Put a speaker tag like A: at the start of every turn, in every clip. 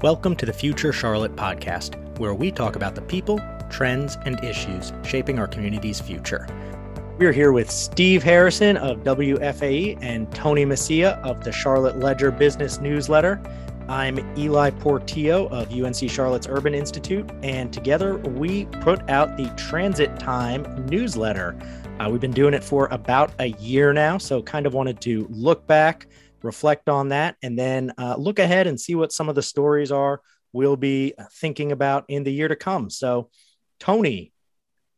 A: Welcome to the Future Charlotte podcast, where we talk about the people, trends, and issues shaping our community's future. We're here with Steve Harrison of WFAE and Tony Mecia of the Charlotte Ledger Business Newsletter. I'm Eli Portillo of UNC Charlotte's Urban Institute, and together we put out the Transit Time newsletter. Uh, we've been doing it for about a year now, so kind of wanted to look back reflect on that, and then uh, look ahead and see what some of the stories are we'll be thinking about in the year to come. So, Tony,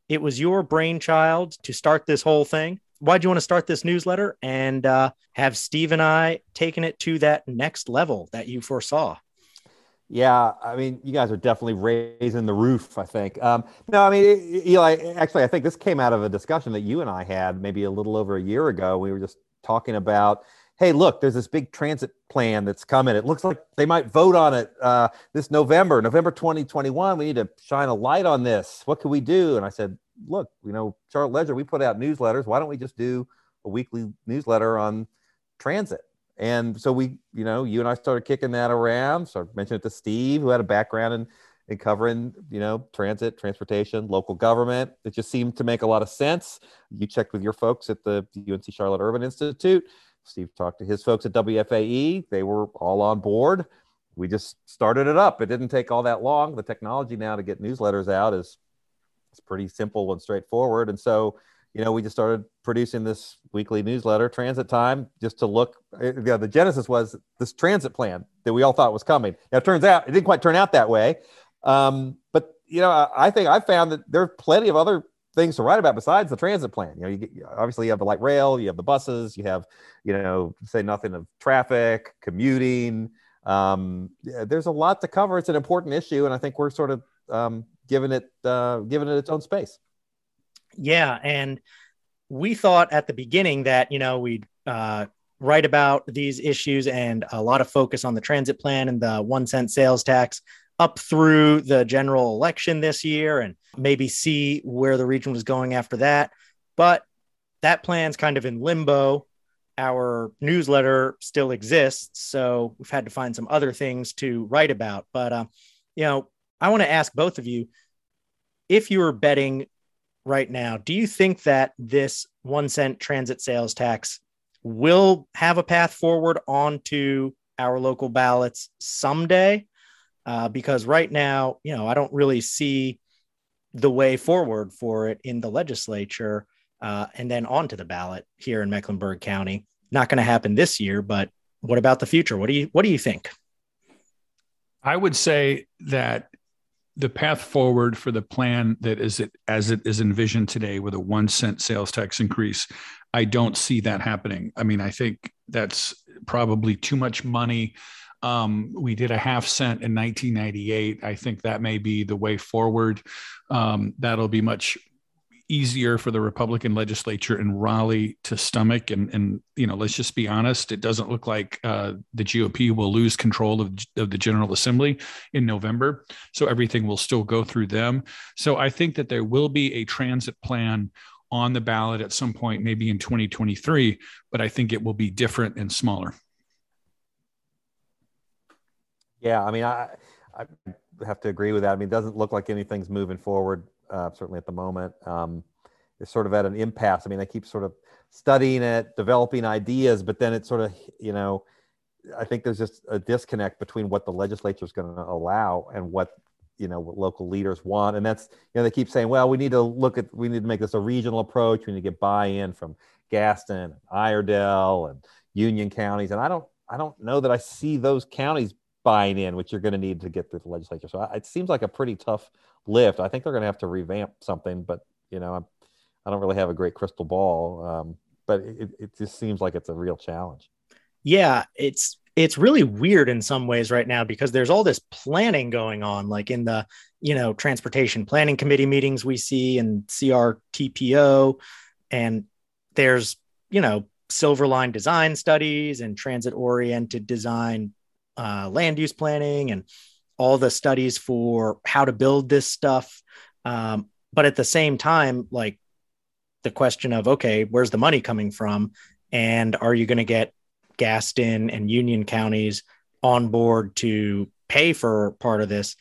A: it was your brainchild to start this whole thing. Why'd you want to start this newsletter and uh, have Steve and I taken it to that next level that you foresaw?
B: Yeah, I mean, you guys are definitely raising the roof. I think. Um, no, I mean, Eli. Actually, I think this came out of a discussion that you and I had maybe a little over a year ago. We were just talking about hey, look, there's this big transit plan that's coming. It looks like they might vote on it uh, this November, November 2021. We need to shine a light on this. What can we do? And I said, look, you know, Charlotte Ledger, we put out newsletters. Why don't we just do a weekly newsletter on transit? And so we, you know, you and I started kicking that around. So I mentioned it to Steve, who had a background in, in covering, you know, transit, transportation, local government. It just seemed to make a lot of sense. You checked with your folks at the UNC Charlotte Urban Institute Steve talked to his folks at WFAE. They were all on board. We just started it up. It didn't take all that long. The technology now to get newsletters out is it's pretty simple and straightforward. And so, you know, we just started producing this weekly newsletter, Transit Time, just to look. You know, the genesis was this transit plan that we all thought was coming. Now, it turns out it didn't quite turn out that way. Um, but you know, I, I think I found that there are plenty of other things to write about besides the transit plan. You know, you get, obviously you have the light rail, you have the buses, you have, you know, say nothing of traffic, commuting. Um, yeah, there's a lot to cover. It's an important issue, and I think we're sort of um, giving it uh, giving it its own space.
A: Yeah, and we thought at the beginning that you know we'd uh, write about these issues and a lot of focus on the transit plan and the one cent sales tax up through the general election this year and maybe see where the region was going after that. But that plan's kind of in limbo. Our newsletter still exists, so we've had to find some other things to write about. But uh, you know, I want to ask both of you if you were betting right now, do you think that this one cent transit sales tax will have a path forward onto our local ballots someday? Uh, because right now, you know, I don't really see the way forward for it in the legislature uh, and then onto the ballot here in Mecklenburg County. Not going to happen this year, but what about the future? What do you what do you think?
C: I would say that the path forward for the plan that is it as it is envisioned today with a one cent sales tax increase, I don't see that happening. I mean, I think that's probably too much money um, we did a half cent in 1998. I think that may be the way forward. Um, that'll be much easier for the Republican legislature in Raleigh to stomach. And, and you know, let's just be honest, it doesn't look like uh, the GOP will lose control of, of the General Assembly in November. So everything will still go through them. So I think that there will be a transit plan on the ballot at some point, maybe in 2023, but I think it will be different and smaller.
B: Yeah, I mean, I, I have to agree with that. I mean, it doesn't look like anything's moving forward, uh, certainly at the moment. Um, it's sort of at an impasse. I mean, they keep sort of studying it, developing ideas, but then it's sort of, you know, I think there's just a disconnect between what the legislature is going to allow and what you know what local leaders want and that's you know they keep saying well we need to look at we need to make this a regional approach we need to get buy-in from gaston iredell and union counties and i don't i don't know that i see those counties buying in, which you're going to need to get through the legislature. So it seems like a pretty tough lift. I think they're going to have to revamp something, but you know, I'm, I don't really have a great crystal ball. Um, but it, it just seems like it's a real challenge.
A: Yeah, it's it's really weird in some ways right now because there's all this planning going on, like in the you know transportation planning committee meetings we see and CRTPO, and there's you know silver line design studies and transit oriented design uh, land use planning and all the studies for how to build this stuff. Um, but at the same time, like the question of, okay, where's the money coming from? And are you going to get Gaston and Union counties on board to pay for part of this,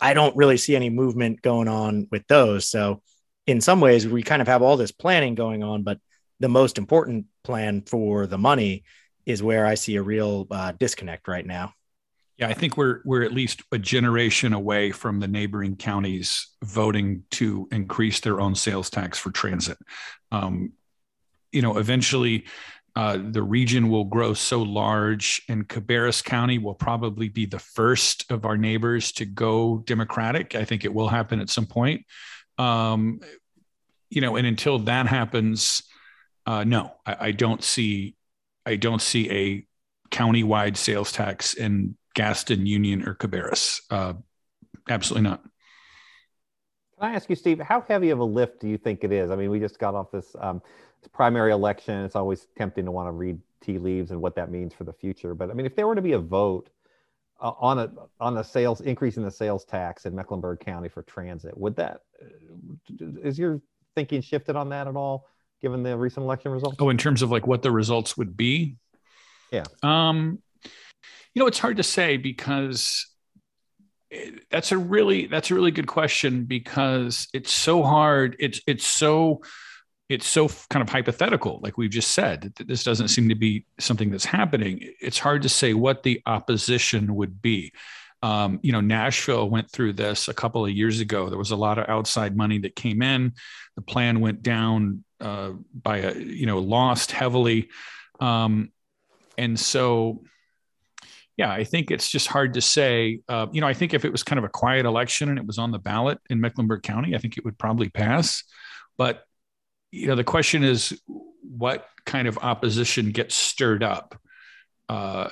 A: I don't really see any movement going on with those. So, in some ways, we kind of have all this planning going on, but the most important plan for the money is where I see a real uh, disconnect right now.
C: Yeah, I think we're we're at least a generation away from the neighboring counties voting to increase their own sales tax for transit. Um, you know, eventually, uh, the region will grow so large, and Cabarrus County will probably be the first of our neighbors to go Democratic. I think it will happen at some point. Um, you know, and until that happens, uh, no, I, I don't see, I don't see a county-wide sales tax in Gaston, Union, or Cabarrus. Uh, absolutely not.
B: Can I ask you, Steve, how heavy of a lift do you think it is? I mean, we just got off this, um, primary election. It's always tempting to want to read tea leaves and what that means for the future. But I mean, if there were to be a vote uh, on a on a sales increase in the sales tax in Mecklenburg County for transit, would that uh, your thinking shifted on that at all, given the recent election results?
C: Oh, in terms of like what the results would be?
B: Yeah.
C: Um, you know, it's hard to say because that's a really that's a really good question because it's so hard. It's it's so it's so kind of hypothetical, like we've just said. This doesn't seem to be something that's happening. It's hard to say what the opposition would be. Um, you know, Nashville went through this a couple of years ago. There was a lot of outside money that came in. The plan went down uh, by a, you know, lost heavily. Um, and so yeah, I think it's just hard to say. Uh, you know, I think if it was kind of a quiet election and it was on the ballot in Mecklenburg County, I think it would probably pass. But you know, the question is, what kind of opposition gets stirred up uh,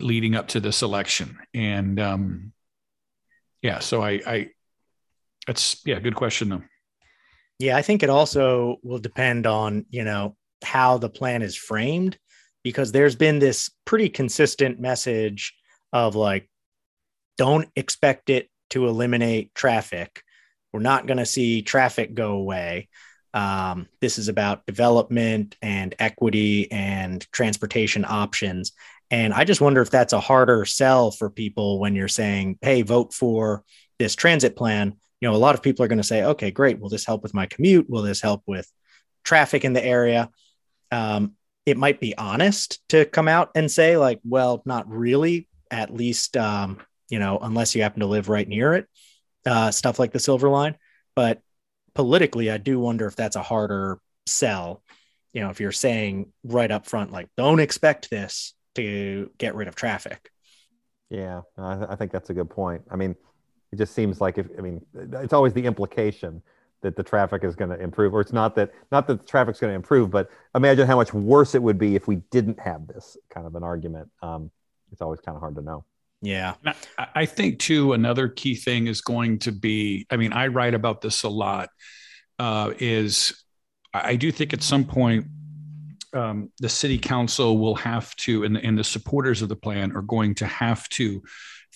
C: leading up to this election? And um, yeah, so I, I, that's yeah, good question though.
A: Yeah, I think it also will depend on you know how the plan is framed because there's been this pretty consistent message of like, don't expect it to eliminate traffic. We're not going to see traffic go away. Um, this is about development and equity and transportation options. And I just wonder if that's a harder sell for people when you're saying, hey, vote for this transit plan. You know, a lot of people are going to say, okay, great. Will this help with my commute? Will this help with traffic in the area? Um, it might be honest to come out and say like well not really at least um, you know unless you happen to live right near it uh, stuff like the silver line but politically i do wonder if that's a harder sell you know if you're saying right up front like don't expect this to get rid of traffic
B: yeah i, I think that's a good point i mean it just seems like if i mean it's always the implication that the traffic is going to improve or it's not that not that the traffic's going to improve but imagine how much worse it would be if we didn't have this kind of an argument. Um, it's always kind of hard to know.
A: Yeah.
C: I think too another key thing is going to be i mean i write about this a lot uh, is i do think at some point um, the city council will have to and, and the supporters of the plan are going to have to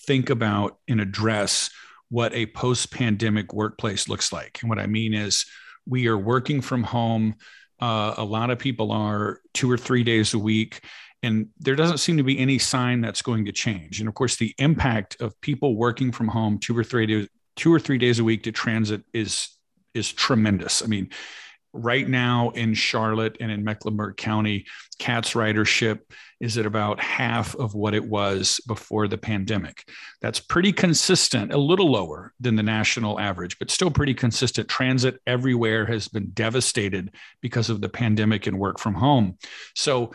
C: think about and address what a post pandemic workplace looks like. And what I mean is, we are working from home. Uh, a lot of people are two or three days a week. And there doesn't seem to be any sign that's going to change. And of course, the impact of people working from home two or three days, two or three days a week to transit is is tremendous. I mean, right now in Charlotte and in Mecklenburg County, CATS ridership is at about half of what it was before the pandemic. That's pretty consistent, a little lower than the national average, but still pretty consistent. Transit everywhere has been devastated because of the pandemic and work from home. So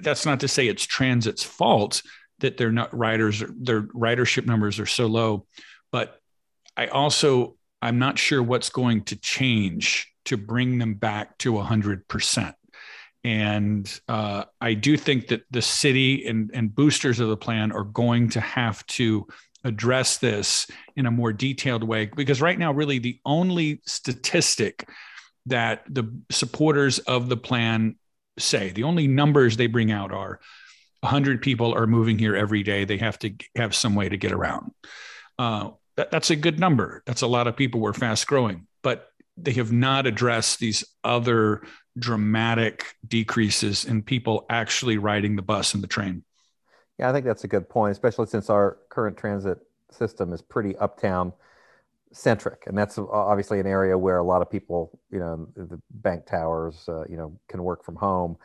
C: that's not to say it's transit's fault that they're not riders, their ridership numbers are so low, but I also I'm not sure what's going to change to bring them back to 100%. And uh, I do think that the city and, and boosters of the plan are going to have to address this in a more detailed way because right now, really, the only statistic that the supporters of the plan say, the only numbers they bring out are 100 people are moving here every day. They have to have some way to get around. Uh, that, that's a good number. That's a lot of people. We're fast growing. But they have not addressed these other dramatic decreases in people actually riding the bus and the train.
B: Yeah, I think that's a good point, especially since our current transit system is pretty uptown centric, and that's obviously an area where a lot of people, you know, the bank towers, uh, you know, can work from home.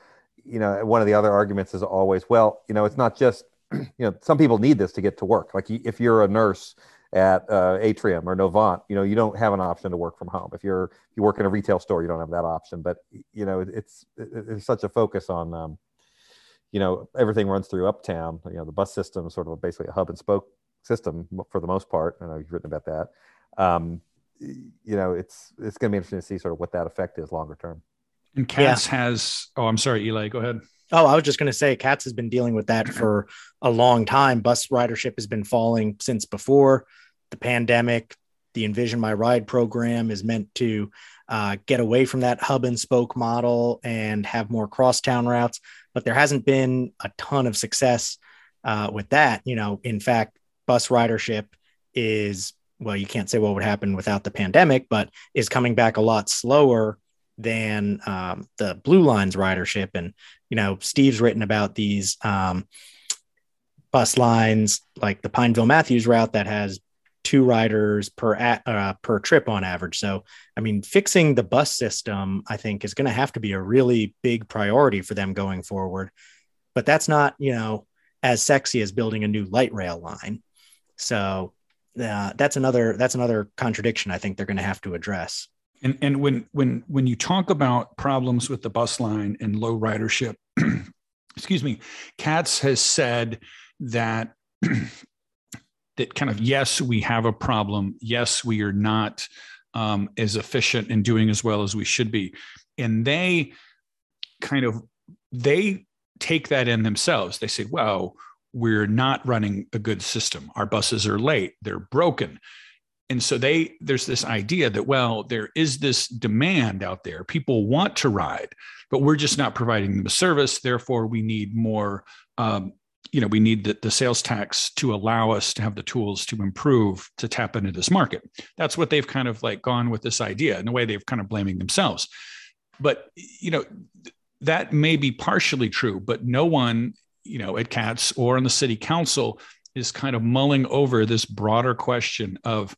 B: You know, one of the other arguments is always, well, you know, it's not just, you know, some people need this to get to work. Like if you're a nurse at uh, Atrium or Novant, you know, you don't have an option to work from home. If you're if you work in a retail store, you don't have that option. But you know, it's it's such a focus on, um, you know, everything runs through Uptown. You know, the bus system is sort of basically a hub and spoke system for the most part. I know you've written about that. Um, you know, it's it's going to be interesting to see sort of what that effect is longer term.
C: And CATS yeah. has. Oh, I'm sorry, Eli. Go ahead.
A: Oh, I was just going to say, CATS has been dealing with that for a long time. Bus ridership has been falling since before the pandemic. The Envision My Ride program is meant to uh, get away from that hub and spoke model and have more crosstown routes, but there hasn't been a ton of success uh, with that. You know, in fact, bus ridership is well, you can't say what would happen without the pandemic, but is coming back a lot slower than um, the Blue Lines ridership. And you know, Steve's written about these um, bus lines like the Pineville Matthews route that has two riders per uh, per trip on average. So, I mean, fixing the bus system, I think, is going to have to be a really big priority for them going forward. But that's not, you know, as sexy as building a new light rail line. So, uh, that's another that's another contradiction I think they're going to have to address.
C: And and when when when you talk about problems with the bus line and low ridership, excuse me, CATS has said that that kind of yes, we have a problem. Yes, we are not um, as efficient and doing as well as we should be, and they kind of they take that in themselves. They say, well we're not running a good system. Our buses are late, they're broken. And so they there's this idea that well there is this demand out there. People want to ride, but we're just not providing them a service. Therefore, we need more um, you know, we need the, the sales tax to allow us to have the tools to improve to tap into this market. That's what they've kind of like gone with this idea. In a way, they've kind of blaming themselves. But you know, that may be partially true, but no one you know, at CATS or in the city council is kind of mulling over this broader question of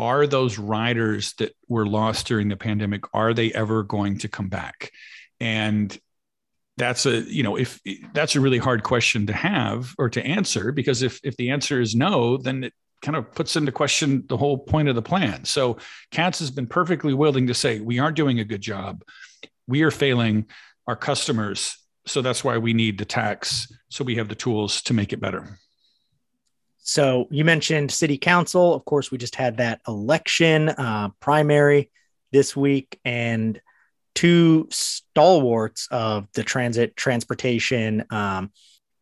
C: are those riders that were lost during the pandemic are they ever going to come back? And that's a you know if that's a really hard question to have or to answer because if if the answer is no then it kind of puts into question the whole point of the plan. So CATS has been perfectly willing to say we aren't doing a good job. We are failing our customers. So that's why we need the tax. So we have the tools to make it better
A: so you mentioned city council. Of course we just had that election uh, primary this week and two stalwarts of the transit transportation um,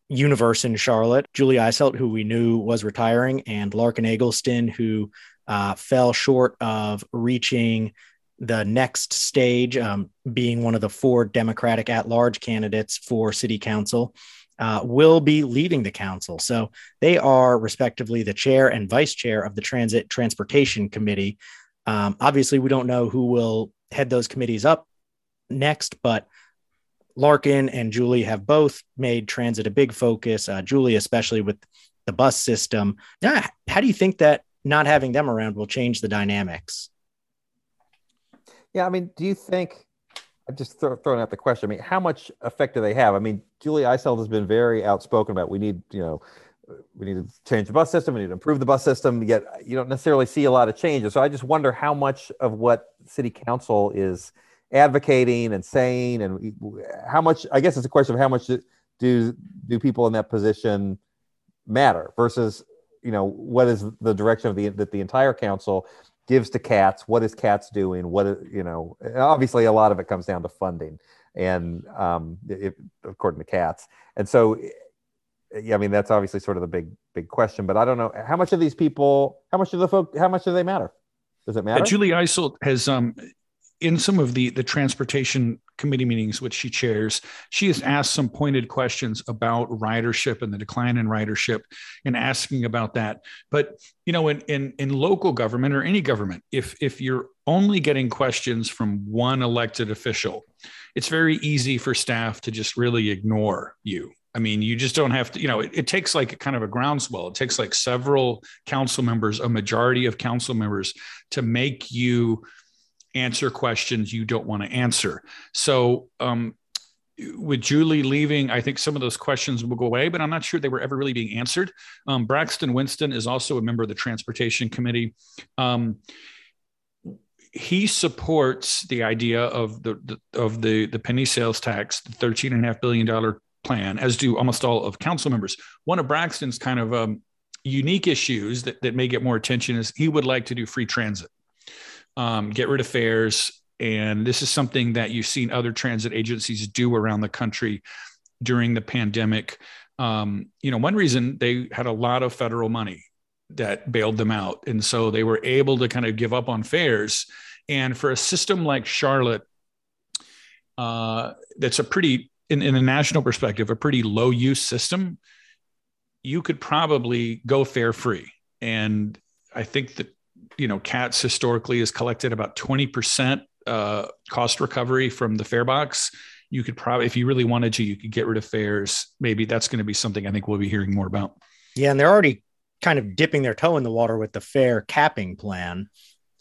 A: universe in charlotte. Julie eiselt who we knew was retiring and Larken Egleston who uh, fell short of reaching the next stage, um, being one of the four Democratic at large candidates for city council, uh, will be leaving the council. So they are respectively the chair and vice chair of the Transit Transportation Committee. Um, obviously, we don't know who will head those committees up next, but Larken and Julie have both made transit a big focus. Uh, Julie, especially with the bus system. Yeah, how do you think that not having them around will change the dynamics?
B: Yeah, I mean, do you think? I'm just throw, throwing out the question. I mean, how much effect do they have? I mean, Julie Eiselt has been very outspoken about we need, you know, we need to change the bus system. We need to improve the bus system. Yet you don't necessarily see a lot of changes. So I just wonder how much of what City Council is advocating and saying, and how much. I guess it's a question of how much do do people in that position matter versus you know what is the direction of the that the entire council gives to cats what is cats doing what you know obviously a lot of it comes down to funding and um, according to cats and so yeah i mean that's obviously sort of the big big question but i don't know how much of these people how much of the folk how much do they matter? Does it matter?
C: Julie eiselt has um in some of the the transportation committee meetings which she chairs she has asked some pointed questions about ridership and the decline in ridership and asking about that but you know in in, in local government or any government if if you're only getting questions from one elected official it's very easy for staff to just really ignore you I mean, you just don't have to, you know, it, it, takes like kind of a groundswell. It takes like several council members, a majority of council members to make you answer questions you don't want to answer. So, um, with Julie leaving, I think some of those questions will go away, but I'm not sure they were ever really being answered. Um, Braxton Winston is also a member of the Transportation Committee. Um, he supports the idea of the, the, of the the penny sales tax, the thirteen and a half billion dollar plan, as do almost all of council members. One of Braxton's kind of um, unique issues that, that may get more attention is he would like to do free transit, um, get rid of fares, and this is something that you've seen other transit agencies do around the country during the pandemic. Um, you know, one reason they had a lot of federal money that bailed them out. And so they were able to kind of give up on fares. And for a system like Charlotte, uh, that's a pretty, in, in a national perspective, a pretty low use system, you could probably go fare free. And I think that, you know, CATS historically has collected about 20% uh, cost recovery from the fare box. You could probably, if you really wanted to, you could get rid of fares. Maybe that's going to be something I think we'll be hearing more about.
A: Yeah. And they're already kind of dipping their toe in the water with the fare capping plan,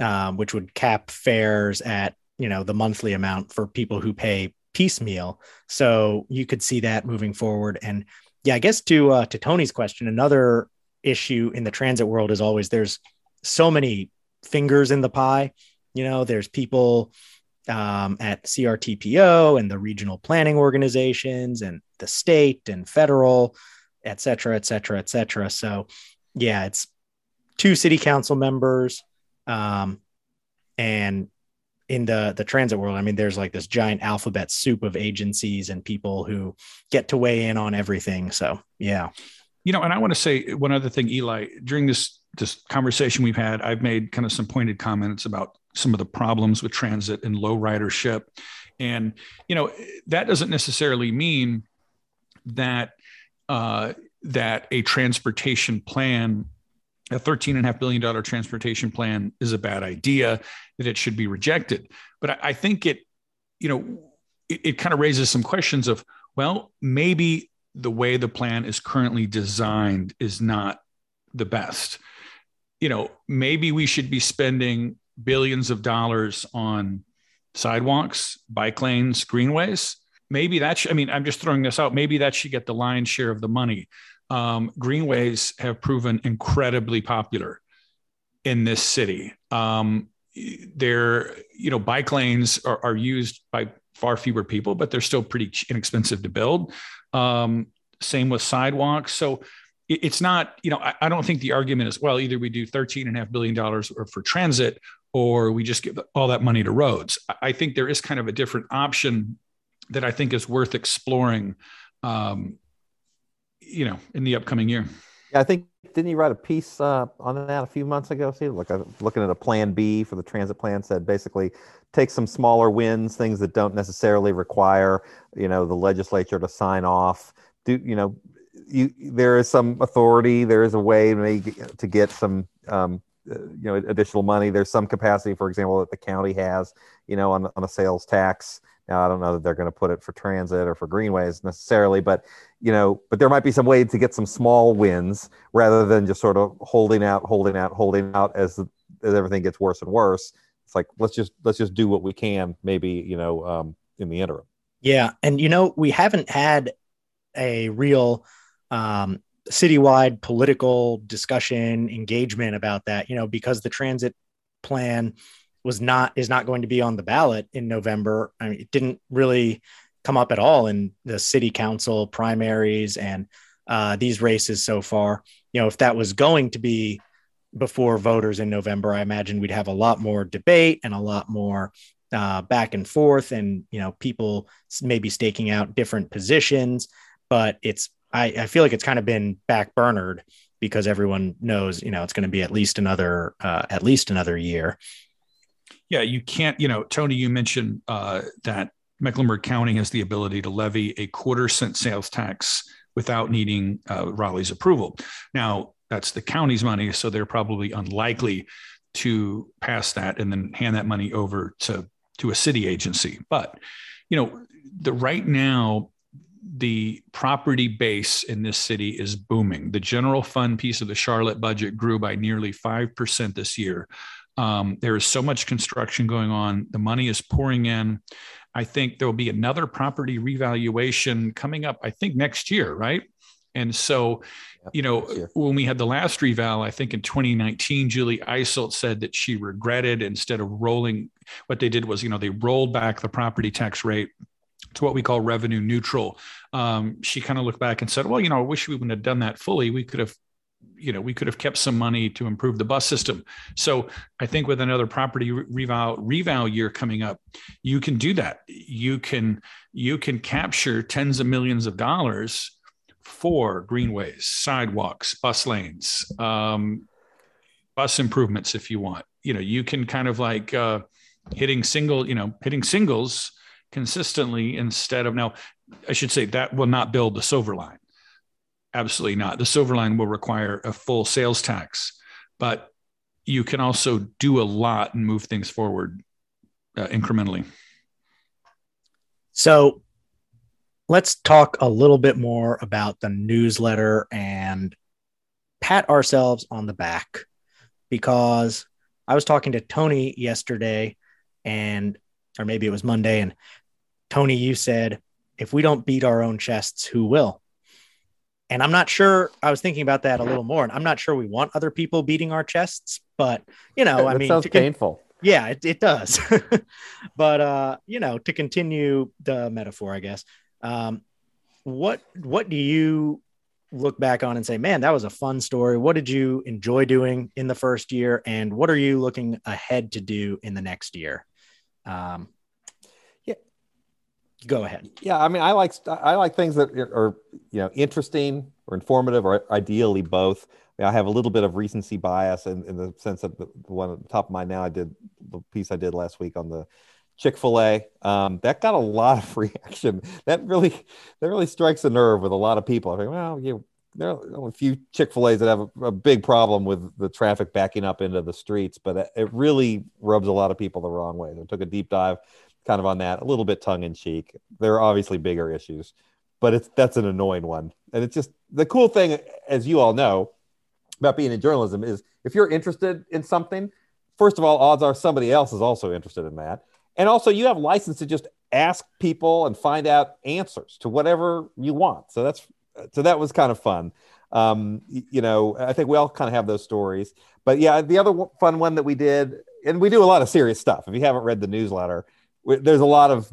A: um, which would cap fares at you know the monthly amount for people who pay piecemeal. So you could see that moving forward. And yeah, I guess to uh, to Tony's question, another issue in the transit world is always there's so many fingers in the pie. You know, there's people um, at CRTPO and the regional planning organizations and the state and federal, et cetera, et cetera, et cetera. So yeah, it's two city council members. Um, and in the the transit world, I mean, there's like this giant alphabet soup of agencies and people who get to weigh in on everything. So yeah.
C: You know, and I want to say one other thing, Eli, during this this conversation we've had, I've made kind of some pointed comments about some of the problems with transit and low ridership. And, you know, that doesn't necessarily mean that uh, that a transportation plan a $13.5 billion transportation plan is a bad idea, that it should be rejected. But I, I think it, you know, it, it kind of raises some questions of, well, maybe the way the plan is currently designed is not the best. You know, maybe we should be spending billions of dollars on sidewalks, bike lanes, greenways. Maybe that should, I mean, I'm just throwing this out. Maybe that should get the lion's share of the money um, greenways have proven incredibly popular in this city. Um, they're, you know, bike lanes are, are, used by far fewer people, but they're still pretty inexpensive to build. Um, same with sidewalks. So it's not, you know, I, I, don't think the argument is, well, either we do $13.5 billion for transit or we just give all that money to roads. I think there is kind of a different option that I think is worth exploring um, you know, in the upcoming year.
B: Yeah, I think didn't you write a piece uh, on that a few months ago? See, look, I'm looking at a plan B for the transit plan said basically take some smaller wins, things that don't necessarily require you know the legislature to sign off. Do you know? You, there is some authority. There is a way maybe to get some um, uh, you know additional money. There's some capacity, for example, that the county has, you know, on on a sales tax. Now, I don't know that they're going to put it for transit or for greenways necessarily, but you know, but there might be some way to get some small wins rather than just sort of holding out, holding out, holding out as as everything gets worse and worse. It's like let's just let's just do what we can, maybe you know, um, in the interim.
A: Yeah, and you know, we haven't had a real um, citywide political discussion engagement about that. You know, because the transit plan was not is not going to be on the ballot in November. I mean, it didn't really come up at all in the city council primaries and uh, these races so far. You know, if that was going to be before voters in November, I imagine we'd have a lot more debate and a lot more uh, back and forth, and you know, people maybe staking out different positions. But it's I, I feel like it's kind of been backburnered because everyone knows you know it's going to be at least another uh, at least another year
C: yeah, you can't, you know, Tony, you mentioned uh, that Mecklenburg County has the ability to levy a quarter cent sales tax without needing uh, Raleigh's approval. Now, that's the county's money, so they're probably unlikely to pass that and then hand that money over to to a city agency. But you know, the right now the property base in this city is booming. The general fund piece of the Charlotte budget grew by nearly 5% this year. Um, there is so much construction going on. The money is pouring in. I think there will be another property revaluation coming up, I think next year, right? And so, you know, when we had the last reval, I think in 2019, Julie Eiselt said that she regretted instead of rolling, what they did was, you know, they rolled back the property tax rate to what we call revenue neutral. Um, she kind of looked back and said, well, you know, I wish we wouldn't have done that fully. We could have you know we could have kept some money to improve the bus system so i think with another property reval reval year coming up you can do that you can you can capture tens of millions of dollars for greenways sidewalks bus lanes um, bus improvements if you want you know you can kind of like uh, hitting single you know hitting singles consistently instead of now i should say that will not build the silver line Absolutely not. The silver line will require a full sales tax, but you can also do a lot and move things forward uh, incrementally.
A: So let's talk a little bit more about the newsletter and pat ourselves on the back because I was talking to Tony yesterday and or maybe it was Monday and Tony you said if we don't beat our own chests who will and I'm not sure. I was thinking about that a little more, and I'm not sure we want other people beating our chests, but you know, I mean,
B: sounds to, painful.
A: Yeah, it, it does. but uh, you know, to continue the metaphor, I guess. Um, what what do you look back on and say, man, that was a fun story? What did you enjoy doing in the first year, and what are you looking ahead to do in the next year? Um, yeah, go ahead.
B: Yeah, I mean, I like I like things that are you know interesting or informative, or ideally both. I, mean, I have a little bit of recency bias in, in the sense that the, the, one at the top of mind now, I did the piece I did last week on the Chick Fil A. Um, that got a lot of reaction. That really that really strikes a nerve with a lot of people. I think, well, you. There are a few Chick Fil A's that have a, a, big problem with the traffic backing up into the streets, but uh, it really rubs a lot of people the wrong way. They took a deep dive kind of on that, a little bit tongue in cheek. There are obviously bigger issues, but it's that's an annoying one. And it's just the cool thing, as you all know, about being in journalism is if you're interested in something, first of all, odds are somebody else is also interested in that. And also you have license to just ask people and find out answers to whatever you want. So that's so that was kind of fun. Um, you know, I think we all kind of have those stories. But yeah, the other fun one that we did, and we do a lot of serious stuff. If you haven't read the newsletter, there's a lot of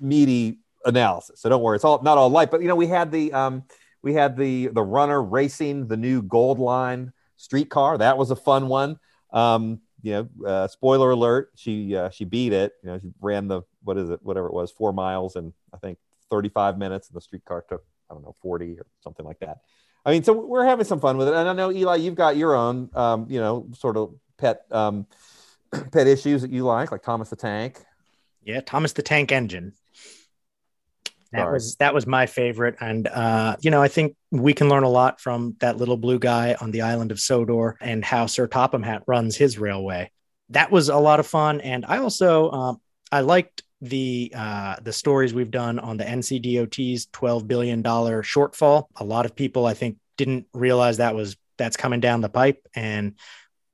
B: meaty analysis. So don't worry, it's all not all light. But you know, we had the um, we had the the runner racing the new Gold Line streetcar. That was a fun one. Um, you know, uh, spoiler alert, she uh, she beat it. You know, she ran the what is it, whatever it was, four miles in I think 35 minutes, and the streetcar took I don't know 40 or something like that. I mean, so we're having some fun with it. And I know Eli, you've got your own, um, you know, sort of pet um, pet issues that you like, like Thomas the Tank.
A: Yeah, Thomas the Tank Engine. That was that was my favorite, and uh, you know I think we can learn a lot from that little blue guy on the island of Sodor and how Sir Topham Hatt runs his railway. That was a lot of fun, and I also um, I liked the uh, the stories we've done on the NCDOT's twelve billion dollar shortfall. A lot of people I think didn't realize that was that's coming down the pipe, and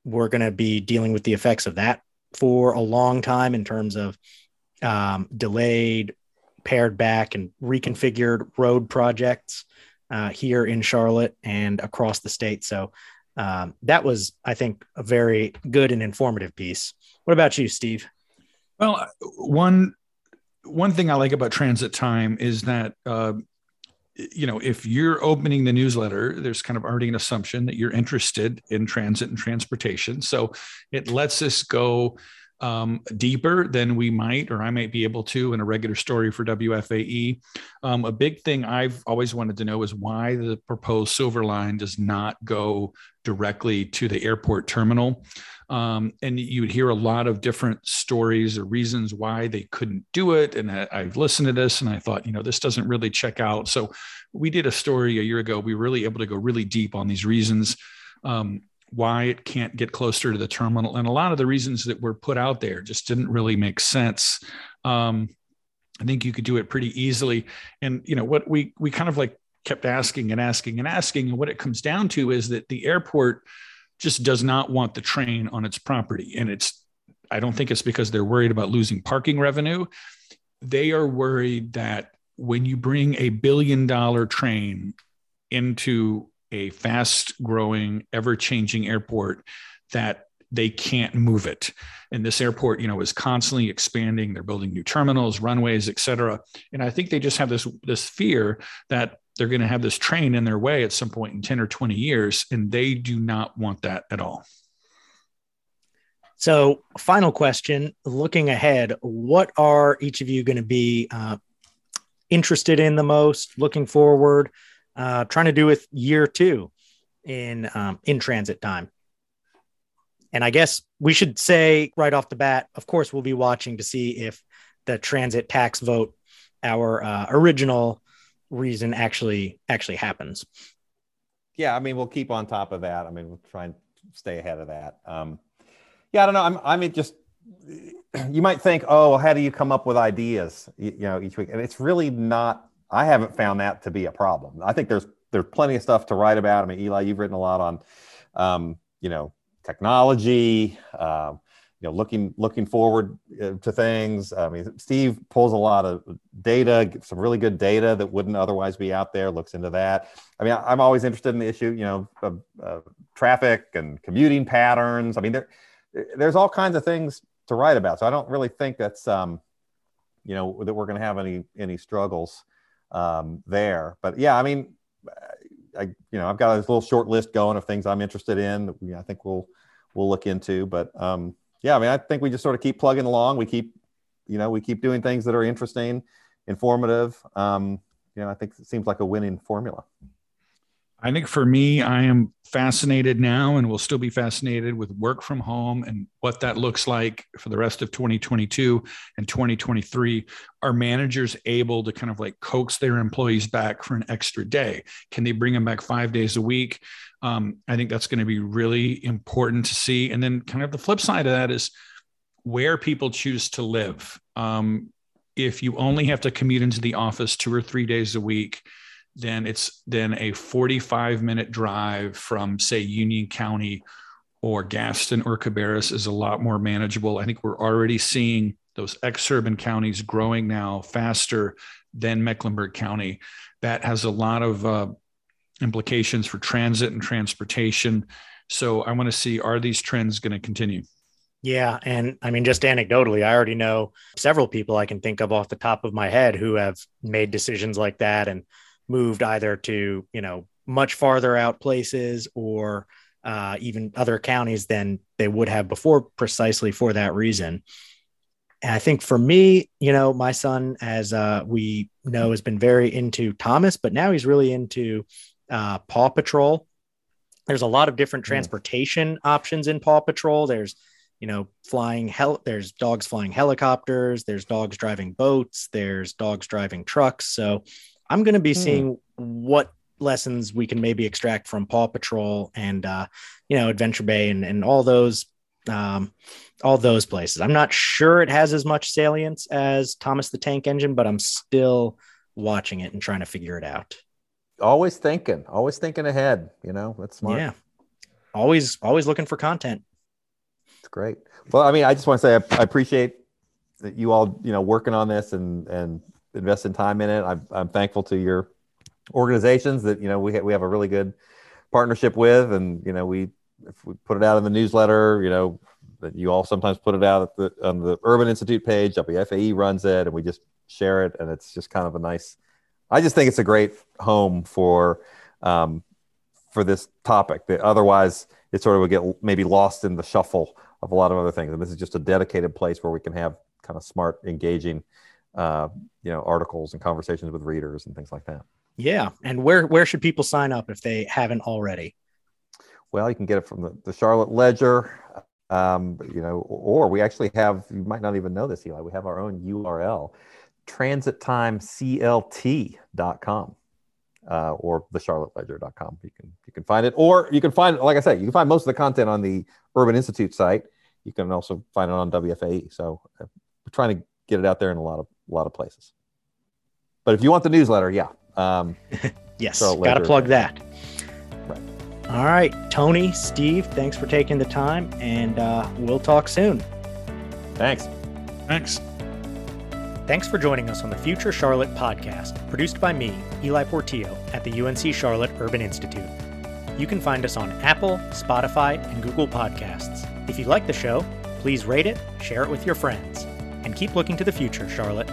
A: we're going to be dealing with the effects of that for a long time in terms of um, delayed, pared back, and reconfigured road projects uh, here in Charlotte and across the state. So um, that was, I think, a very good and informative piece. What about you, Steve?
C: Well, one one thing I like about transit time is that uh, you know if you're opening the newsletter, there's kind of already an assumption that you're interested in transit and transportation. So it lets us go um, deeper than we might, or I might be able to in a regular story for WFAE. Um, a big thing I've always wanted to know is why the proposed Silver Line does not go directly to the airport terminal. Um, and you would hear a lot of different stories or reasons why they couldn't do it. And I, I've listened to this and I thought, you know, this doesn't really check out. So we did a story a year ago. We were really able to go really deep on these reasons. Um, why it can't get closer to the terminal. And a lot of the reasons that were put out there just didn't really make sense. Um, I think you could do it pretty easily. And you know what we we kind of like kept asking and asking and asking, and what it comes down to is that the airport just does not want the train on its property, and it's I don't think it's because they're worried about losing parking revenue. They are worried that when you bring a billion dollar train into a fast growing, ever changing airport, that they can't move it. And this airport, you know, is constantly expanding. They're building new terminals, runways, et cetera. And I think they just have this this fear that they're going to have this train in their way at some point in 10 or 20 years. And they do not want that at all.
A: So, final question looking ahead, what are each of you going to be uh, interested in the most, looking forward, uh, trying to do with year two in um, in transit time? And I guess we should say right off the bat, of course, we'll be watching to see if the transit tax vote, our uh, original reason, actually actually happens.
B: Yeah, I mean, we'll keep on top of that. I mean, we'll try and stay ahead of that. Um, yeah, I don't know. I'm, I mean, just you might think, oh, how do you come up with ideas, you, you know, each week? And it's really not. I haven't found that to be a problem. I think there's there's plenty of stuff to write about. I mean, Eli, you've written a lot on, um, you know, technology, uh, you know, looking looking forward uh, to things. I mean, Steve pulls a lot of data, some really good data that wouldn't otherwise be out there. Looks into that. I mean, I'm always interested in the issue, you know, of, uh, traffic and commuting patterns. I mean, there there's all kinds of things to write about. So I don't really think that's um, you know that we're going to have any any struggles um, there. But yeah, I mean, I, you know, I've got a little short list going of things I'm interested in. We, I think we'll we'll look into. But um, yeah, I mean, I think we just sort of keep plugging along. We keep, you know, we keep doing things that are interesting, informative. Um, you know, I think it seems like a winning formula.
C: I think for me, I am fascinated now and will still be fascinated with work from home and what that looks like for the rest of 2022 and 2023. Are managers able to kind of like coax their employees back for an extra day? Can they bring them back five days a week? Um, I think that's going to be really important to see. And then, kind of the flip side of that is where people choose to live. Um, if you only have to commute into the office two or three days a week, then it's then a 45 minute drive from say Union County or Gaston or Cabarrus is a lot more manageable. I think we're already seeing those exurban counties growing now faster than Mecklenburg County. That has a lot of uh, implications for transit and transportation. So I want to see are these trends going to continue?
A: Yeah. And I mean, just anecdotally, I already know several people I can think of off the top of my head who have made decisions like that and moved either to you know much farther out places or uh, even other counties than they would have before precisely for that reason and i think for me you know my son as uh, we know has been very into thomas but now he's really into uh, paw patrol there's a lot of different mm. transportation mm. options in paw patrol there's you know flying hel there's dogs flying helicopters there's dogs driving boats there's dogs driving trucks so I'm going to be hmm. seeing what lessons we can maybe extract from Paw Patrol and uh, you know Adventure Bay and, and all those um, all those places. I'm not sure it has as much salience as Thomas the Tank Engine, but I'm still watching it and trying to figure it out.
B: Always thinking, always thinking ahead. You know, that's smart.
A: Yeah, always always looking for content.
B: It's great. Well, I mean, I just want to say I, I appreciate that you all you know working on this and and investing time in it. I'm, I'm thankful to your organizations that you know we ha- we have a really good partnership with, and you know we if we put it out in the newsletter, you know that you all sometimes put it out at the on the Urban Institute page. WFAE runs it, and we just share it, and it's just kind of a nice. I just think it's a great home for um, for this topic. That otherwise it sort of would get maybe lost in the shuffle of a lot of other things, and this is just a dedicated place where we can have kind of smart, engaging uh, you know articles and conversations with readers and things like that.
A: Yeah, and where where should people sign up if they haven't already?
B: Well, you can get it from the, the Charlotte Ledger, um, you know, or we actually have. You might not even know this, Eli. We have our own URL, transittimeclt.com. Uh, or the charlotteledger.com. You can you can find it, or you can find, like I said, you can find most of the content on the Urban Institute site. You can also find it on WFAE. So uh, we're trying to get it out there in a lot of a lot of places. But if you want the newsletter, yeah. Um,
A: yes,
B: Charlotte
A: got to plug that.
B: Right.
A: All right, Tony, Steve, thanks for taking the time, and uh, we'll talk soon.
B: thanks.
C: Thanks.
A: Thanks for joining us on the Future Charlotte podcast, produced by me, Eli Portillo, at the UNC Charlotte Urban Institute. You can find us on Apple, Spotify, and Google Podcasts. If you like the show, please rate it, share it with your friends, and keep looking to the future, Charlotte.